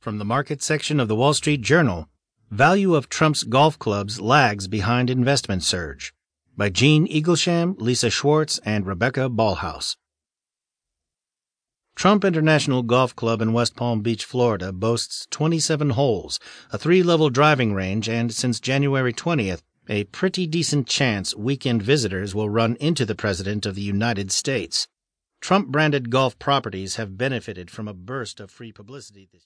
From the market section of the Wall Street Journal Value of Trump's Golf Clubs Lags Behind Investment Surge by Jean Eaglesham, Lisa Schwartz, and Rebecca Ballhaus. Trump International Golf Club in West Palm Beach, Florida boasts 27 holes, a three level driving range, and since January 20th, a pretty decent chance weekend visitors will run into the President of the United States. Trump branded golf properties have benefited from a burst of free publicity this year.